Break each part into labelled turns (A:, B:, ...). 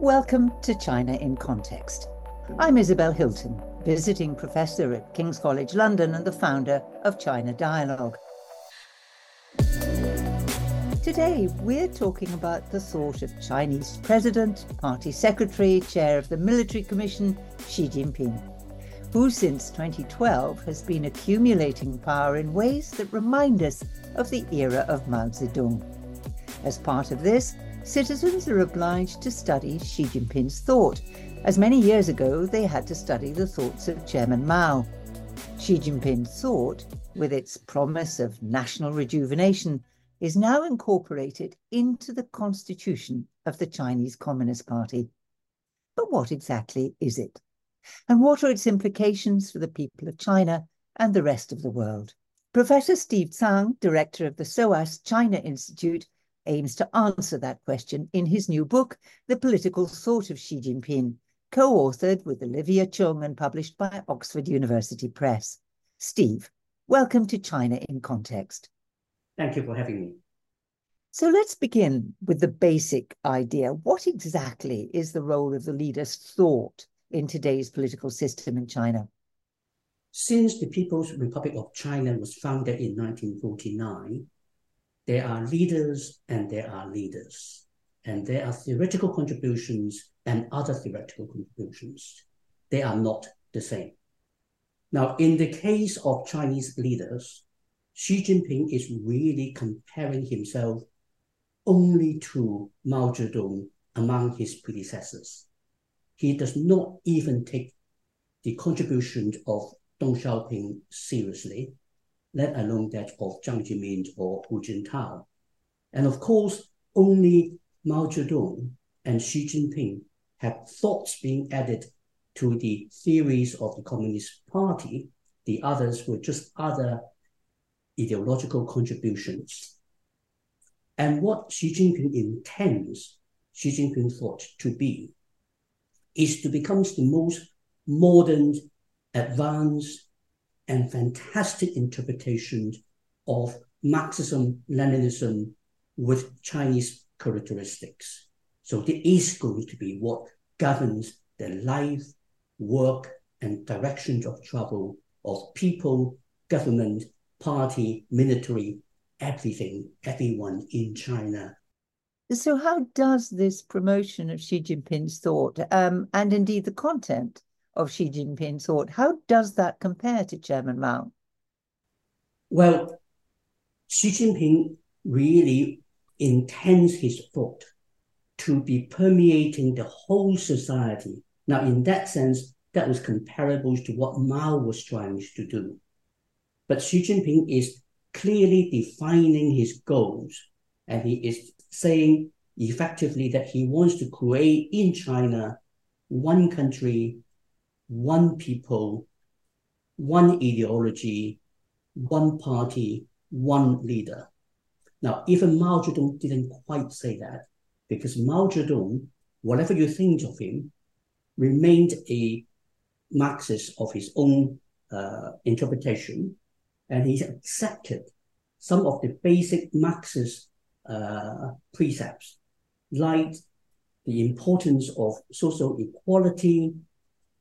A: Welcome to China in Context. I'm Isabel Hilton, visiting professor at King's College London and the founder of China Dialogue. Today, we're talking about the thought of Chinese President, Party Secretary, Chair of the Military Commission, Xi Jinping, who since 2012 has been accumulating power in ways that remind us of the era of Mao Zedong. As part of this, citizens are obliged to study Xi Jinping's thought, as many years ago they had to study the thoughts of Chairman Mao. Xi Jinping's thought, with its promise of national rejuvenation, is now incorporated into the constitution of the Chinese Communist Party. But what exactly is it? And what are its implications for the people of China and the rest of the world? Professor Steve Tsang, director of the SOAS China Institute, aims to answer that question in his new book, The Political Thought of Xi Jinping, co authored with Olivia Cheung and published by Oxford University Press. Steve, welcome to China in Context.
B: Thank you for having me.
A: So let's begin with the basic idea. What exactly is the role of the leader's thought in today's political system in China?
B: Since the People's Republic of China was founded in 1949, there are leaders and there are leaders. And there are theoretical contributions and other theoretical contributions. They are not the same. Now, in the case of Chinese leaders, Xi Jinping is really comparing himself only to Mao Zedong among his predecessors. He does not even take the contributions of Deng Xiaoping seriously let alone that of Jiang Zemin or Hu Jintao. And of course, only Mao Zedong and Xi Jinping have thoughts being added to the theories of the Communist Party. The others were just other ideological contributions. And what Xi Jinping intends Xi Jinping thought to be is to become the most modern, advanced, and fantastic interpretations of Marxism, Leninism with Chinese characteristics. So this is going to be what governs the life, work, and directions of travel of people, government, party, military, everything, everyone in China.
A: So, how does this promotion of Xi Jinping's thought, um, and indeed the content of Xi Jinping thought. How does that compare to Chairman Mao?
B: Well, Xi Jinping really intends his thought to be permeating the whole society. Now, in that sense, that was comparable to what Mao was trying to do. But Xi Jinping is clearly defining his goals, and he is saying effectively that he wants to create in China one country, one people, one ideology, one party, one leader. Now, even Mao Zedong didn't quite say that because Mao Zedong, whatever you think of him, remained a Marxist of his own uh, interpretation, and he accepted some of the basic Marxist uh, precepts, like the importance of social equality,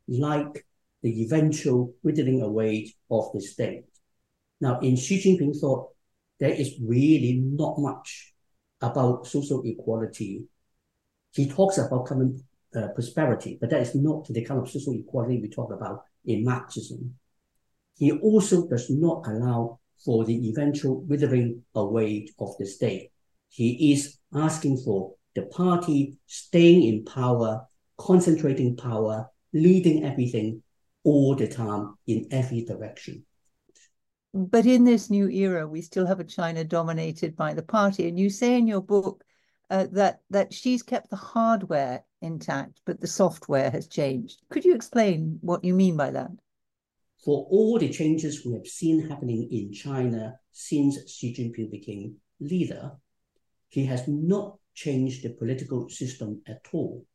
B: like the eventual withering away of the state. Now, in Xi Jinping thought, there is really not much about social equality. He talks about common uh, prosperity, but that is not the kind of social equality we talk about in Marxism. He also does not allow for the eventual withering away of the state. He is asking for the party staying in power, concentrating power, leading everything all the time in every direction.
A: But in this new era, we still have a China dominated by the party. And you say in your book uh, that that she's kept the hardware intact, but the software has changed. Could you explain what you mean by that?
B: For all the changes we have seen happening in China since Xi Jinping became leader, he has not changed the political system at all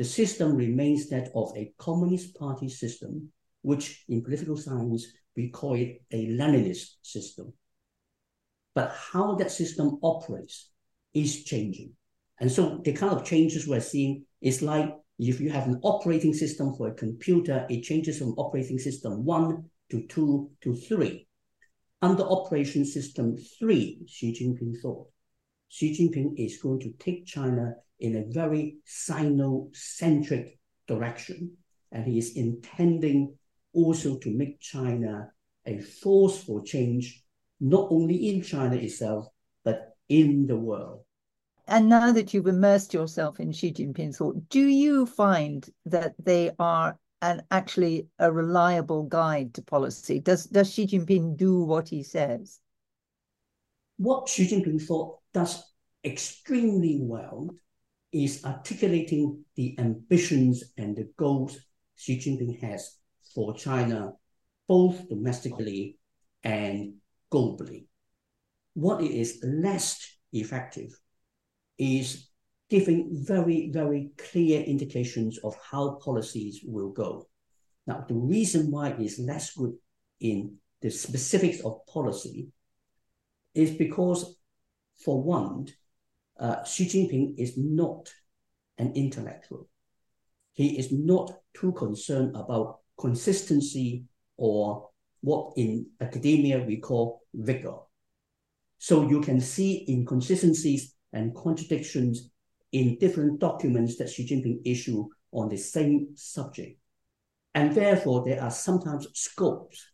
B: the system remains that of a Communist Party system, which in political science we call it a Leninist system. But how that system operates is changing. And so the kind of changes we're seeing is like if you have an operating system for a computer, it changes from operating system one to two to three. Under operation system three, Xi Jinping thought, Xi Jinping is going to take China in a very Sino-centric direction. And he is intending also to make China a force for change, not only in China itself, but in the world.
A: And now that you've immersed yourself in Xi Jinping's thought, do you find that they are an actually a reliable guide to policy? Does does Xi Jinping do what he says?
B: What Xi Jinping thought does extremely well is articulating the ambitions and the goals Xi Jinping has for China, both domestically and globally. What is less effective is giving very, very clear indications of how policies will go. Now, the reason why it's less good in the specifics of policy is because, for one, uh, Xi Jinping is not an intellectual. He is not too concerned about consistency or what in academia we call vigor. So you can see inconsistencies and contradictions in different documents that Xi Jinping issue on the same subject. And therefore, there are sometimes scopes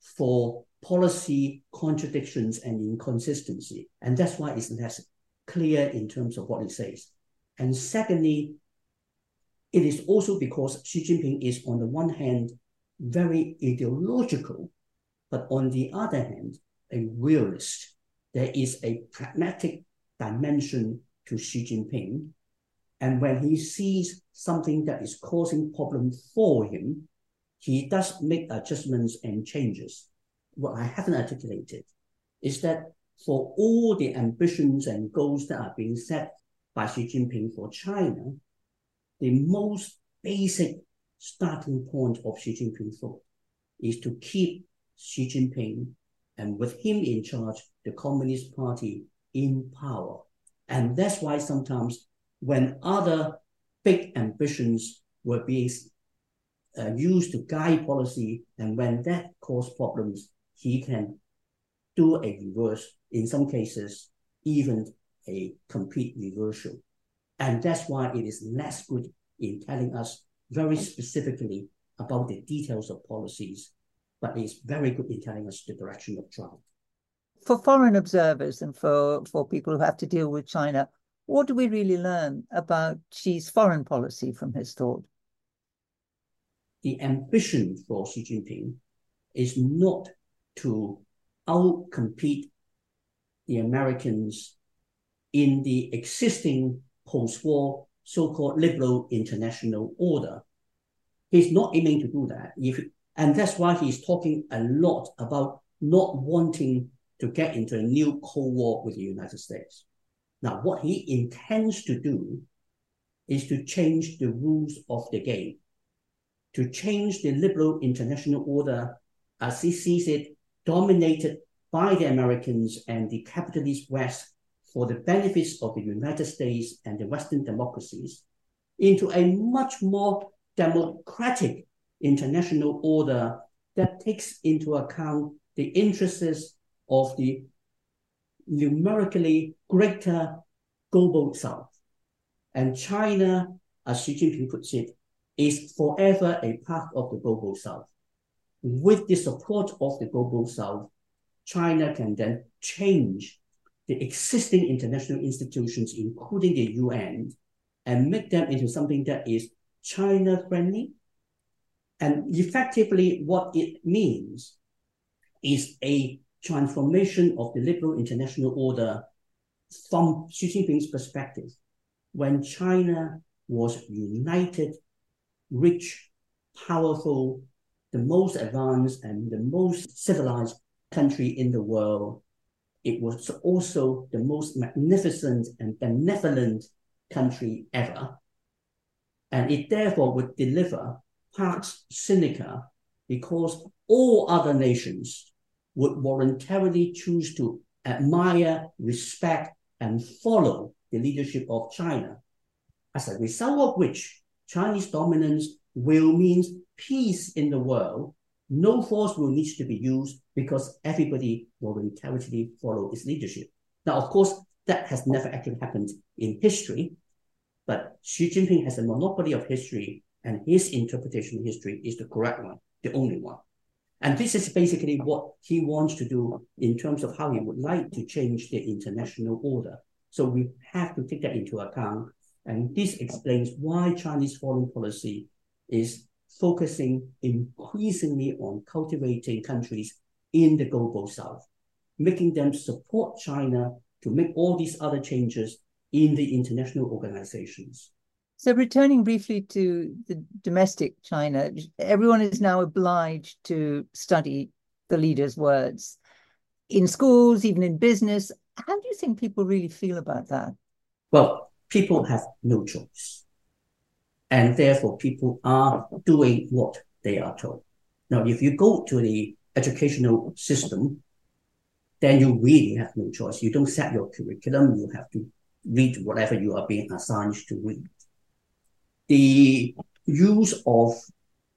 B: for policy contradictions and inconsistency. And that's why it's less clear in terms of what it says. And secondly, it is also because Xi Jinping is, on the one hand, very ideological, but on the other hand, a realist. There is a pragmatic dimension to Xi Jinping. And when he sees something that is causing problems for him, he does make adjustments and changes. What I haven't articulated is that for all the ambitions and goals that are being set by Xi Jinping for China, the most basic starting point of Xi Jinping thought is to keep Xi Jinping and with him in charge, the Communist Party in power. And that's why sometimes when other big ambitions were being uh, used to guide policy, and when that caused problems, he can do a reverse, in some cases, even a complete reversal. And that's why it is less good in telling us very specifically about the details of policies, but it's very good in telling us the direction of travel
A: for foreign observers and for, for people who have to deal with China, what do we really learn about Xi's foreign policy from his thought?
B: The ambition for Xi Jinping is not to outcompete the Americans in the existing post-war so-called liberal international order. He's not aiming to do that. If, and that's why he's talking a lot about not wanting to get into a new Cold War with the United States. Now, what he intends to do is to change the rules of the game, to change the liberal international order as he sees it, dominated by the Americans and the capitalist West for the benefits of the United States and the Western democracies, into a much more democratic international order that takes into account the interests of the numerically greater global south. And China, as Xi Jinping puts it, is forever a part of the global south. With the support of the global south, China can then change the existing international institutions, including the UN, and make them into something that is China friendly. And effectively, what it means is a transformation of the liberal international order from Xi Jinping's perspective, when China was united, rich, powerful, the most advanced and the most civilized country in the world, it was also the most magnificent and benevolent country ever. And it therefore would deliver Pax Sinica because all other nations would voluntarily choose to admire, respect, and follow the leadership of China. As a result of which, Chinese dominance will mean peace in the world. No force will need to be used because everybody voluntarily follow its leadership. Now, of course, that has never actually happened in history, but Xi Jinping has a monopoly of history, and his interpretation of history is the correct one, the only one. And this is basically what he wants to do in terms of how he would like to change the international order. So we have to take that into account. And this explains why Chinese foreign policy is focusing increasingly on cultivating countries in the global south, making them support China to make all these other changes in the international organizations.
A: So, returning briefly to the domestic China, everyone is now obliged to study the leader's words in schools, even in business. How do you think people really feel about that?
B: Well, people have no choice. And therefore, people are doing what they are told. Now, if you go to the educational system, then you really have no choice. You don't set your curriculum, you have to read whatever you are being assigned to read the use of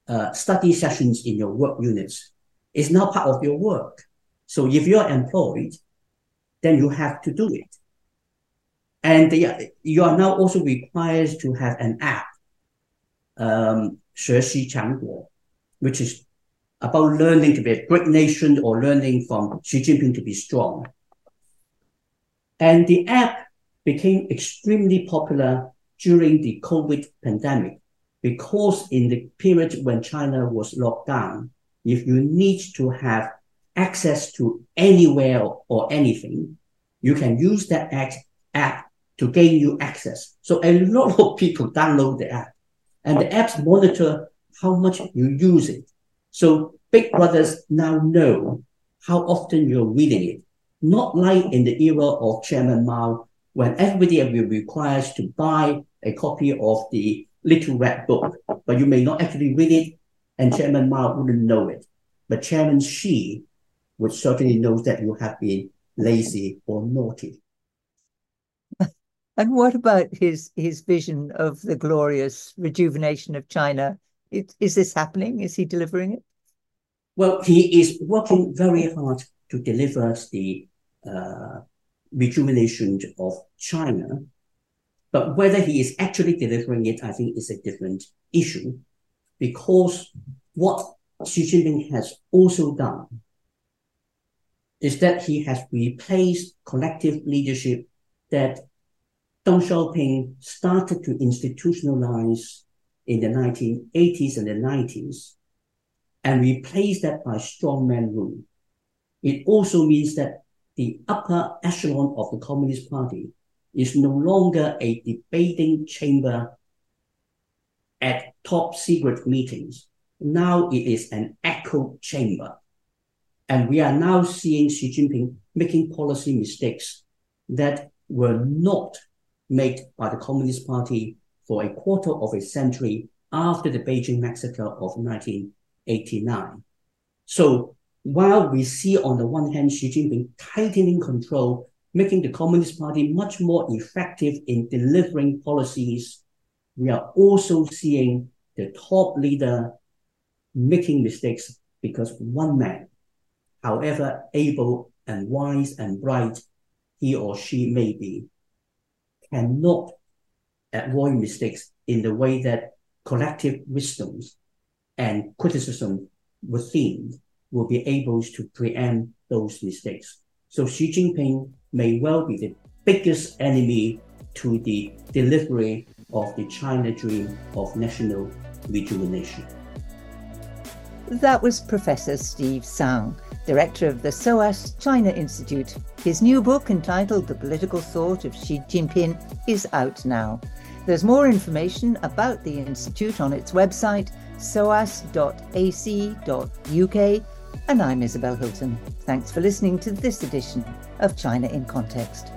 B: uh, study sessions in your work units is now part of your work. So if you're employed, then you have to do it. And the, you are now also required to have an app, um, 学习强国, which is about learning to be a great nation or learning from Xi Jinping to be strong. And the app became extremely popular during the COVID pandemic, because in the period when China was locked down, if you need to have access to anywhere or anything, you can use that app to gain you access. So a lot of people download the app and the apps monitor how much you use it. So big brothers now know how often you're reading it. Not like in the era of Chairman Mao, when everybody will be required to buy a copy of the Little Red Book, but you may not actually read it, and Chairman Mao wouldn't know it. But Chairman Xi would certainly know that you have been lazy or naughty.
A: And what about his his vision of the glorious rejuvenation of China? Is, is this happening? Is he delivering it?
B: Well, he is working very hard to deliver the uh, rejuvenation of China but whether he is actually delivering it, I think is a different issue because what Xi Jinping has also done is that he has replaced collective leadership that Deng Xiaoping started to institutionalize in the 1980s and the 90s and replaced that by strongman rule. It also means that the upper echelon of the Communist Party is no longer a debating chamber at top secret meetings. Now it is an echo chamber. And we are now seeing Xi Jinping making policy mistakes that were not made by the Communist Party for a quarter of a century after the Beijing massacre of 1989. So while we see on the one hand Xi Jinping tightening control making the Communist Party much more effective in delivering policies. We are also seeing the top leader making mistakes because one man, however able and wise and bright he or she may be, cannot avoid mistakes in the way that collective wisdoms and criticism within will be able to preempt those mistakes. So Xi Jinping may well be the biggest enemy to the delivery of the China dream of national rejuvenation.
A: That was Professor Steve Tsang, director of the SOAS China Institute. His new book, entitled The Political Thought of Xi Jinping, is out now. There's more information about the Institute on its website, soas.ac.uk. And I'm Isabel Hilton. Thanks for listening to this edition of China in Context.